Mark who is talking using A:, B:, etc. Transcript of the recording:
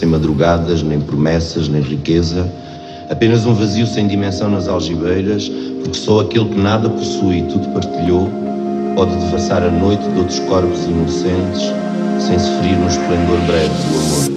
A: Sem madrugadas, nem promessas, nem riqueza, apenas um vazio sem dimensão nas algibeiras, porque só aquele que nada possui e tudo partilhou pode devassar a noite de outros corpos inocentes sem se ferir no esplendor breve do amor.